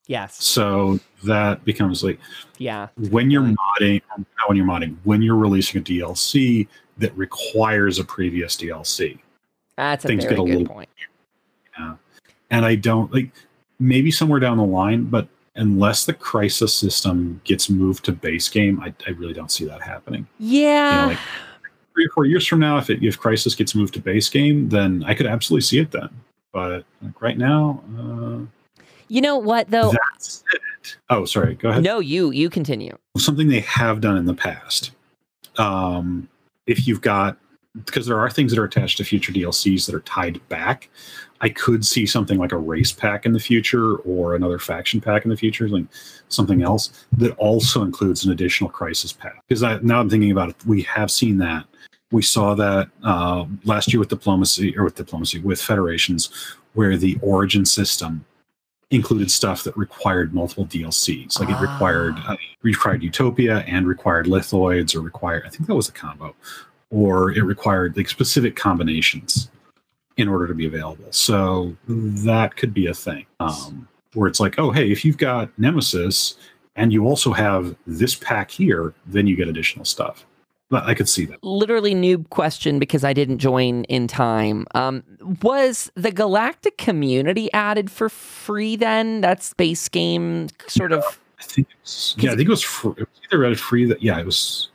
Yes. So that becomes like Yeah. when you're modding, not when you're modding, when you're releasing a DLC that requires a previous DLC. That's a Things very get a good little- point. Yeah. And I don't like maybe somewhere down the line, but unless the crisis system gets moved to base game, I, I really don't see that happening. Yeah. like- Three or four years from now, if it, if crisis gets moved to base game, then I could absolutely see it then. But like right now, uh, you know what though? that's it. Oh, sorry. Go ahead. No, you you continue. something they have done in the past. Um, if you've got because there are things that are attached to future DLCs that are tied back, I could see something like a race pack in the future or another faction pack in the future, like something else that also includes an additional crisis pack. Because I, now I'm thinking about it, we have seen that. We saw that uh, last year with diplomacy or with diplomacy with federations, where the origin system included stuff that required multiple DLCs. Like it required Ah. uh, required Utopia and required Lithoids, or required I think that was a combo, or it required like specific combinations in order to be available. So that could be a thing um, where it's like, oh hey, if you've got Nemesis and you also have this pack here, then you get additional stuff. But I could see that. Literally noob question because I didn't join in time. Um, was the Galactic community added for free then? That's base game sort of I think it was, yeah, I think it was, fr- it was either at free that yeah, it was.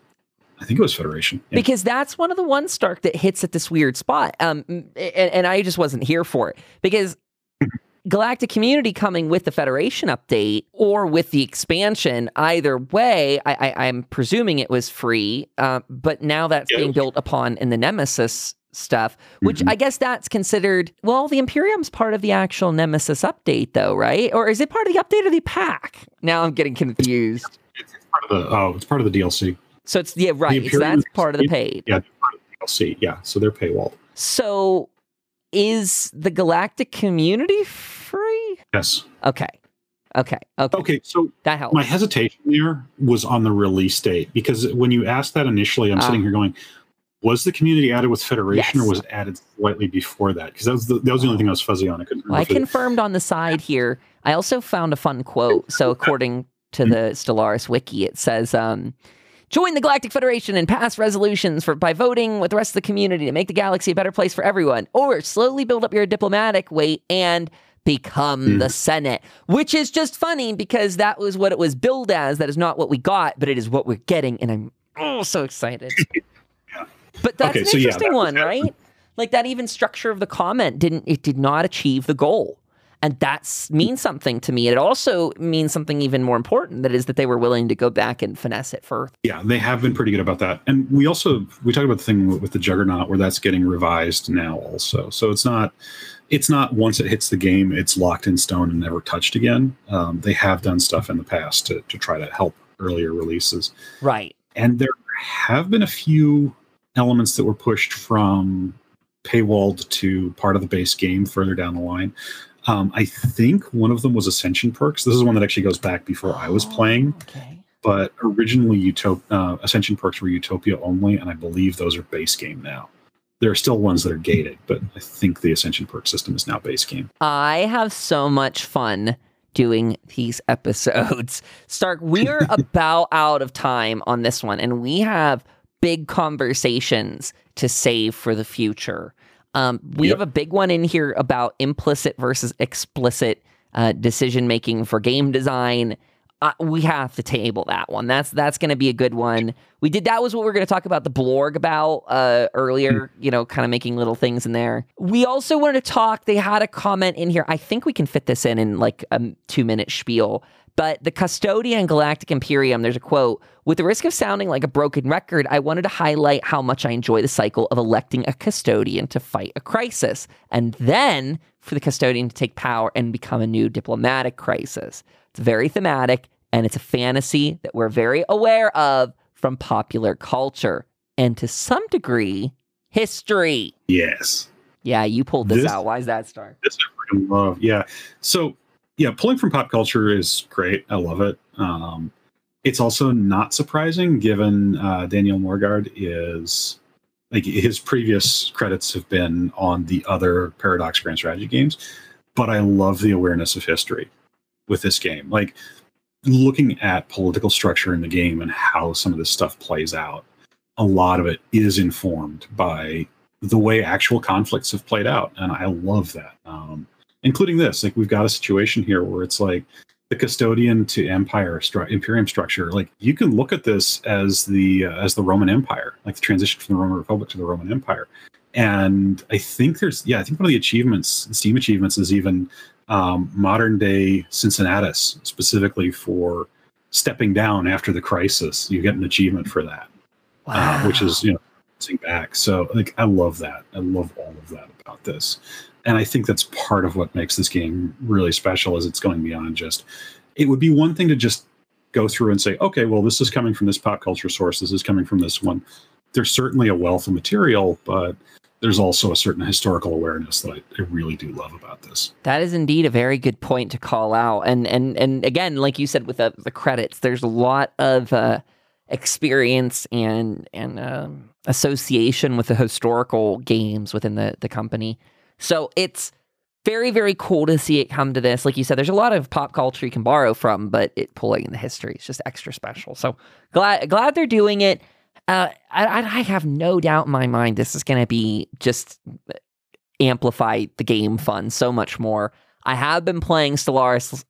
I think it was Federation. Yeah. because that's one of the ones Starke that hits at this weird spot. Um, and, and I just wasn't here for it because Galactic Community coming with the Federation update or with the expansion, either way, I, I, I'm presuming it was free. Uh, but now that's Yeah, being built upon in the Nemesis stuff, which Mhm. I guess that's considered. Well, the Imperium's part of the actual Nemesis update, though, right? Or is it part of the update of the pack? Now I'm getting confused. It's part of the oh, it's part of the DLC. So it's yeah, right. So Imperium that's part of the paid. Yeah, it's part of the DLC. Yeah, so they're paywalled. So is the Galactic community free? Yes. Okay. Okay. Okay. Okay, so That helps. my hesitation there was on the release date because when you asked that initially, I'm Ah. sitting here going, was the community added with Federation Yes. or was it added slightly before that? Because that was the, that was the only thing I was fuzzy on. I couldn't Well, I if it- confirmed on the side here. I also found a fun quote. So, according to Hmm. the Stellaris wiki, it says, um, "Join the Galactic Federation and pass resolutions for by voting with the rest of the community to make the galaxy a better place for everyone, or slowly build up your diplomatic weight and." Become Hmm. the Senate, which is just funny because that was what it was billed as. That is not what we got, but it is what we're getting, and I'm oh so excited. But that's Okay, an so yeah, interesting that one, that- right? Like that even structure of the comment didn't it did not achieve the goal. And that means something to me. It also means something even more important that is that they were willing to go back and finesse it further. Yeah, they have been pretty good about that. And we also we talked about the thing with, with the Juggernaut where that's getting revised now also. So it's not it's not once it hits the game, it's locked in stone and never touched again. Um, they have done stuff in the past to to try to help earlier releases. Right. And there have been a few elements that were pushed from paywalled to part of the base game further down the line. Um, I think one of them was Ascension perks. This is one that actually goes back before I was playing Okay. but originally Utop- uh, Ascension perks were Utopia only, and I believe those are base game now. There are still ones that are gated, but I think the Ascension perk system is now base game. I have so much fun doing these episodes. Starke, we're about out of time on this one, and we have big conversations to save for the future. Um, we Yep. have a big one in here about implicit versus explicit uh, decision making for game design. Uh, we have to table that one. That's that's going to be a good one. We did that was what we are going to talk about the blorg about uh, earlier. You know, kind of making little things in there. We also wanted to talk. They had a comment in here. I think we can fit this in in like a two minute spiel. But the Custodian Galactic Imperium, there's a quote With the risk of sounding like a broken record, I wanted to highlight how much I enjoy the cycle of electing a custodian to fight a crisis, and then for the custodian to take power and become a new diplomatic crisis. It's very thematic, and it's a fantasy that we're very aware of from popular culture, and to some degree, history. Yes, Yeah, you pulled this, This- out. Why is that, Star? this I freaking love. Yeah, so yeah, pulling from pop culture is great. I love it. Um, it's also not surprising given uh, Daniel Moregård is like his previous credits have been on the other Paradox Grand Strategy games, but I love the awareness of history with this game. Like looking at political structure in the game and how some of this stuff plays out, a lot of it is informed by the way actual conflicts have played out, and I love that. Um, including this, like we've got a situation here where it's like the custodian to empire stru- imperium structure. Like you can look at this as the uh, as the Roman Empire, like the transition from the Roman Republic to the Roman Empire. And I think there's yeah, I think one of the achievements, Steam achievements, is even um, modern day Cincinnatus, specifically for stepping down after the crisis. You get an achievement for that uh, which is you know back. So like I love that. I love all of that about this, and I think that's part of what makes this game really special. Is it's going beyond just. It would be one thing to just go through and say, okay, well, this is coming from this pop culture source. This is coming from this one. There's certainly a wealth of material, but there's also a certain historical awareness that I, I really do love about this. That is indeed a very good point to call out, and and and again, like you said with the, the credits, there's a lot of uh, experience and and um, association with the historical games within the the company. So it's very very cool to see it come to this. Like you said, there's a lot of pop culture you can borrow from, but it pulling in the history is just extra special. So glad glad they're doing it. Uh, I, I have no doubt in my mind this is going to be just amplify the game fun so much more. I have been playing Stellaris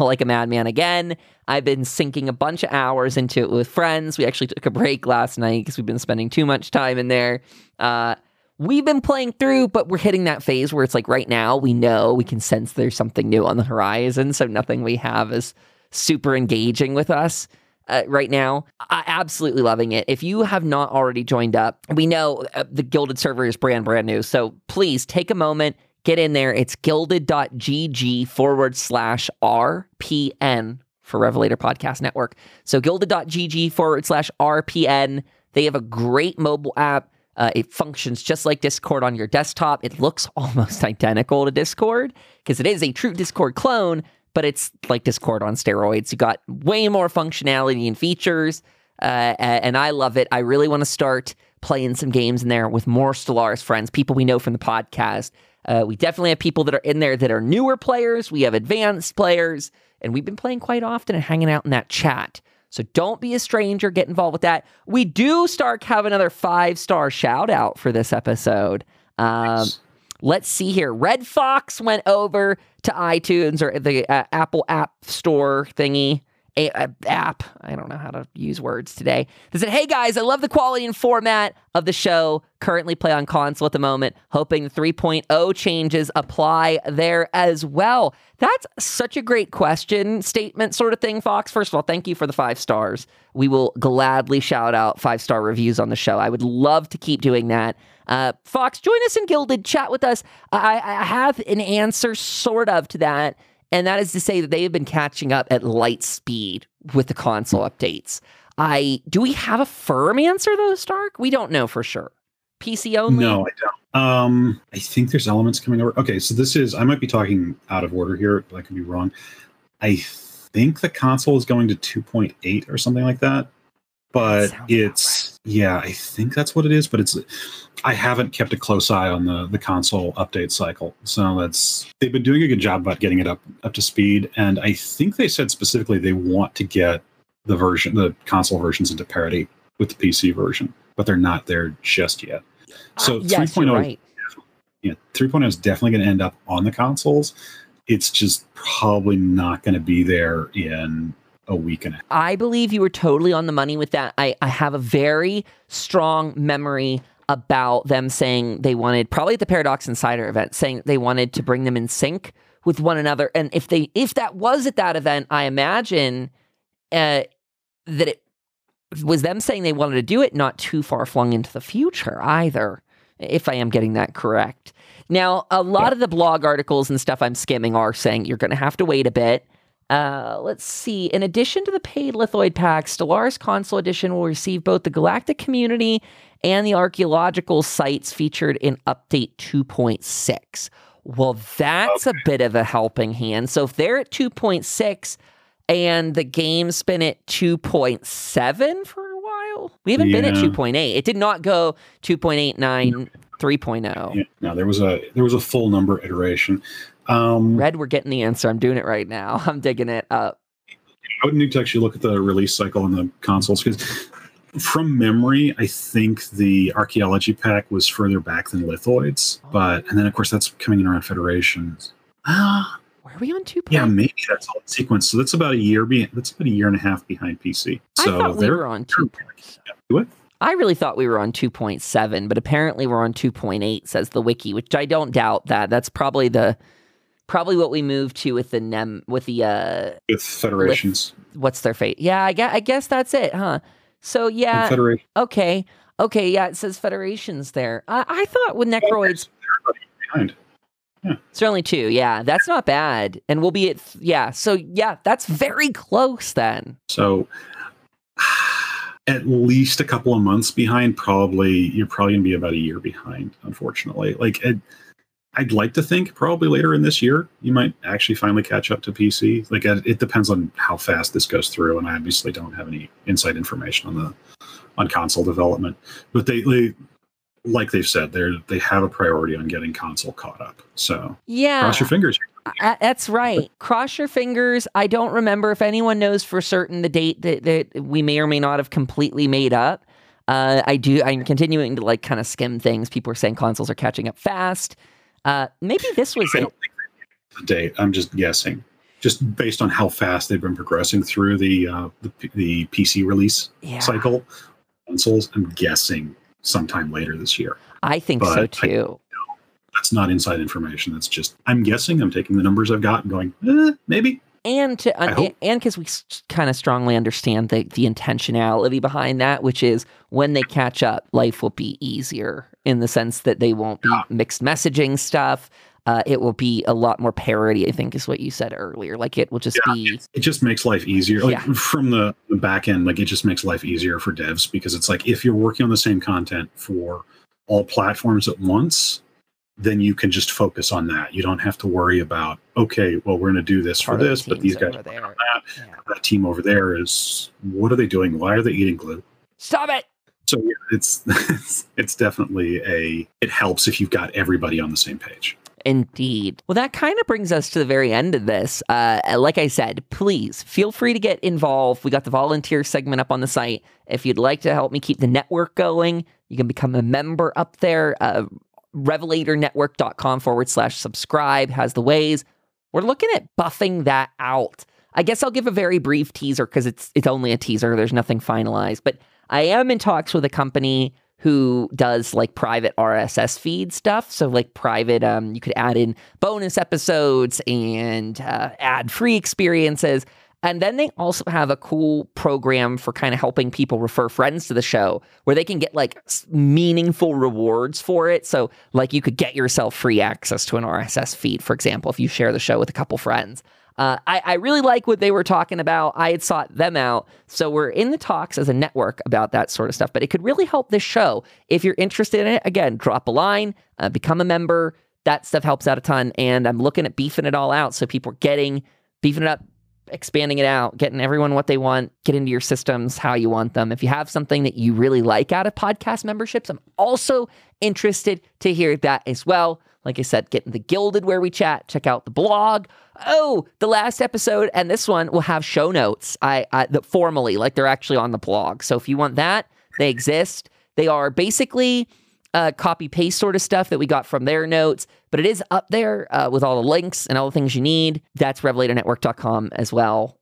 like a madman again. I've been sinking a bunch of hours into it with friends. We actually took a break last night because we've been spending too much time in there. Uh, we've been playing through, but we're hitting that phase where it's like right now we know we can sense there's something new on the horizon. So nothing we have is super engaging with us. uh, right now. I absolutely loving it. If you have not already joined up, we know uh, the Guilded server is brand brand new. So please take a moment, get in there. It's guilded.gg forward slash RPN for Revelator Podcast Network. So guilded.gg forward slash RPN. They have a great mobile app. Uh, it functions just like Discord on your desktop. It looks almost identical to Discord because it is a true Discord clone, but it's like Discord on steroids. You got way more functionality and features, uh, and I love it. I really want to start playing some games in there with more Stellaris friends, people we know from the podcast. Uh, we definitely have people that are in there that are newer players. We have advanced players, and we've been playing quite often and hanging out in that chat. So don't be a stranger. Get involved with that. We do, Starke, have another five star shout out for this episode. Um, nice. Let's see here. Red Fox went over to iTunes or the uh, Apple App Store thingy a, a app. I don't know how to use words today. They said, "Hey guys, I love the quality and format of the show. Currently play on console at the moment. Hoping the 3.0 changes apply there as well." That's such a great question statement sort of thing, Fox. First of all, thank you for the five stars. We will gladly shout out five star reviews on the show. I would love to keep doing that. Uh, Fox, join us in Guilded. Chat with us. I, I have an answer, sort of, to that. And that is to say that they have been catching up at light speed with the console updates. I do we have a firm answer though, Starke? We don't know for sure. PC only? No, I don't. Um, I think there's elements coming over. Okay, so this is I might be talking out of order here, I could be wrong. I think the console is going to 2.8 or something like that. But it's. Yeah, I think that's what it is, but it's I haven't kept a close eye on the the console update cycle. So that's they've been doing a good job about getting it up up to speed. And I think they said specifically they want to get the version the console versions into parity with the PC version, but they're not there just yet. So uh, yes, 3.0 right. yeah, 3.0 is definitely going to end up on the consoles. It's just probably not going to be there in a week and a half. I believe you were totally on the money with that. I, I have a very strong memory about them saying they wanted probably at the Paradox Insider event saying they wanted to bring them in sync with one another. And if they if that was at that event, I imagine uh, that it was them saying they wanted to do it not too far flung into the future either. If I am getting that correct. Now, a lot yeah. of the blog articles and stuff I'm skimming are saying you're going to have to wait a bit. Uh, let's see. In addition to the paid Lithoid pack, Stellaris Console Edition will receive both the Galactic Community and the archaeological sites featured in Update 2.6. Well, that's okay. a bit of a helping hand. So if they're at 2.6 and the game's been at 2.7 for a while, we haven't yeah. been at 2.8. It did not go 2.89, 3.0. Yeah, no, there was a there was a full number iteration. Um, Red, we're getting the answer. I'm doing it right now. I'm digging it up. I would need to actually look at the release cycle on the consoles because from memory, I think the archaeology pack was further back than lithoids, but and then of course that's coming in around federations. Ah, where are we on two? Yeah, maybe that's all sequence. So that's about a year. Be that's about a year and a half behind PC. So I thought we were on two. What? I really thought we were on 2.7, but apparently we're on 2.8, says the wiki, which I don't doubt that. That's probably the probably what we moved to with the nem with the uh with federations. With, what's their fate? Yeah, I guess I guess that's it, huh? So yeah. Okay, okay, yeah. It says federations there. I, I thought with necroids. behind. Yeah. Certainly two. Yeah, that's not bad, and we'll be at yeah. So yeah, that's very close then. So at least a couple of months behind. Probably you're probably gonna be about a year behind. Unfortunately, like. It, I'd like to think probably later in this year you might actually finally catch up to PC. Like it depends on how fast this goes through, and I obviously don't have any inside information on the on console development. But they, they like they've said, they they have a priority on getting console caught up. So yeah, cross your fingers. That's right. Cross your fingers. I don't remember if anyone knows for certain the date that, that we may or may not have completely made up. Uh, I do. I'm continuing to like kind of skim things. People are saying consoles are catching up fast. Uh, maybe this was it. The date. I'm just guessing, just based on how fast they've been progressing through the uh, the, the PC release yeah. cycle. Consoles. I'm guessing sometime later this year. I think but so too. I, that's not inside information. That's just I'm guessing. I'm taking the numbers I've got and going, eh, maybe. and to and because we kind of strongly understand the the intentionality behind that, which is when they catch up, life will be easier in the sense that they won't be mixed messaging stuff. Uh, it will be a lot more parody, I think, is what you said earlier. Like it will just Yeah. be it just makes life easier like Yeah. from the, the back end like it just makes life easier for devs because it's like if you're working on the same content for all platforms at once then you can just focus on that you don't have to worry about okay well we're going to do this for this but these guys are there. on that Yeah. that team over there is what are they doing why are they eating glue Stop it. So yeah, it's it's definitely a it helps if you've got everybody on the same page Indeed. Well, that kind of brings us to the very end of this. Uh, like I said, please feel free to get involved. We got the volunteer segment up on the site. If you'd like to help me keep the network going, you can become a member up there. Uh, revelatornetwork.com forward slash subscribe has the ways. We're looking at buffing that out. I guess I'll give a very brief teaser because it's it's only a teaser. There's nothing finalized, but I am in talks with a company who does like private RSS feed stuff. So like private, um, you could add in bonus episodes and uh, ad free experiences. And then they also have a cool program for kind of helping people refer friends to the show where they can get like meaningful rewards for it. So, like, you could get yourself free access to an RSS feed, for example, if you share the show with a couple friends. Uh, I, I really like what they were talking about. I had sought them out. So we're in the talks as a network about that sort of stuff, but it could really help this show. If you're interested in it, again, drop a line, uh, become a member. That stuff helps out a ton. And I'm looking at beefing it all out. So people are getting, beefing it up, expanding it out, getting everyone what they want, get into your systems how you want them. If you have something that you really like out of podcast memberships, I'm also interested to hear that as well. Like I said, get in the Guilded where we chat, check out the blog. Oh, the last episode and this one will have show notes. I, I formally, like they're actually on the blog. So if you want that, they exist. They are basically uh, copy paste sort of stuff that we got from their notes, but it is up there uh, with all the links and all the things you need. That's revelatornetwork.com as well.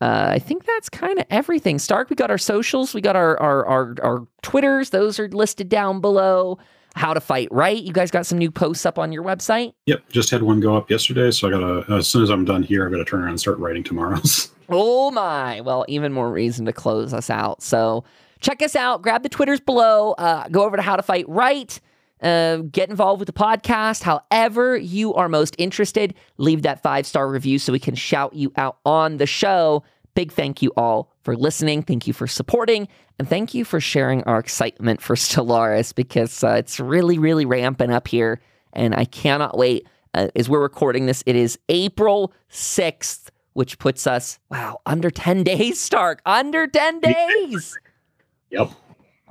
Uh, I think that's kind of everything. Starke, we got our socials, we got our, our our our Twitters. Those are listed down below. How to Fight Write. You guys got some new posts up on your website. Yep, just had one go up yesterday, so I gotta as soon as I'm done here, I gotta turn around and start writing tomorrow's. Oh my. Well, even more reason to close us out. So check us out. Grab the Twitters below. Uh, go over to How to Fight Write. Uh, get involved with the podcast. However, you are most interested, leave that five star review so we can shout you out on the show. Big thank you all for listening. Thank you for supporting. And thank you for sharing our excitement for Stellaris because uh, it's really, really ramping up here. And I cannot wait. Uh, as we're recording this, it is April 6th, which puts us, wow, under 10 days, Starke. Under 10 days. Yep.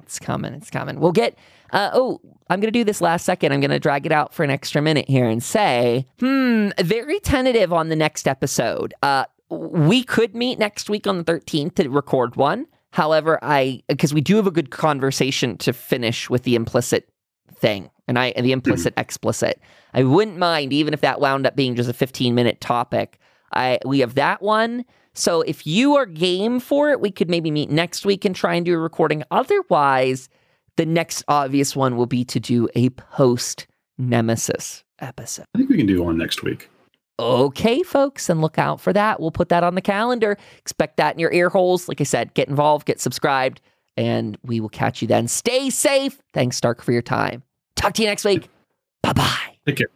It's coming. It's coming. We'll get. Uh, oh, I'm going to do this last second. I'm going to drag it out for an extra minute here and say, hmm, very tentative on the next episode. Uh, we could meet next week on the 13th to record one. However, I because we do have a good conversation to finish with the implicit thing and I the implicit explicit. I wouldn't mind even if that wound up being just a 15 minute topic. I we have that one. So if you are game for it, we could maybe meet next week and try and do a recording. Otherwise, the next obvious one will be to do a post Nemesis episode. I think we can do one next week. Okay, folks, and look out for that. We'll put that on the calendar. Expect that in your ear holes. Like I said, get involved, get subscribed, and we will catch you then. Stay safe. Thanks, Starke, for your time. Talk to you next week. Bye bye. Take care.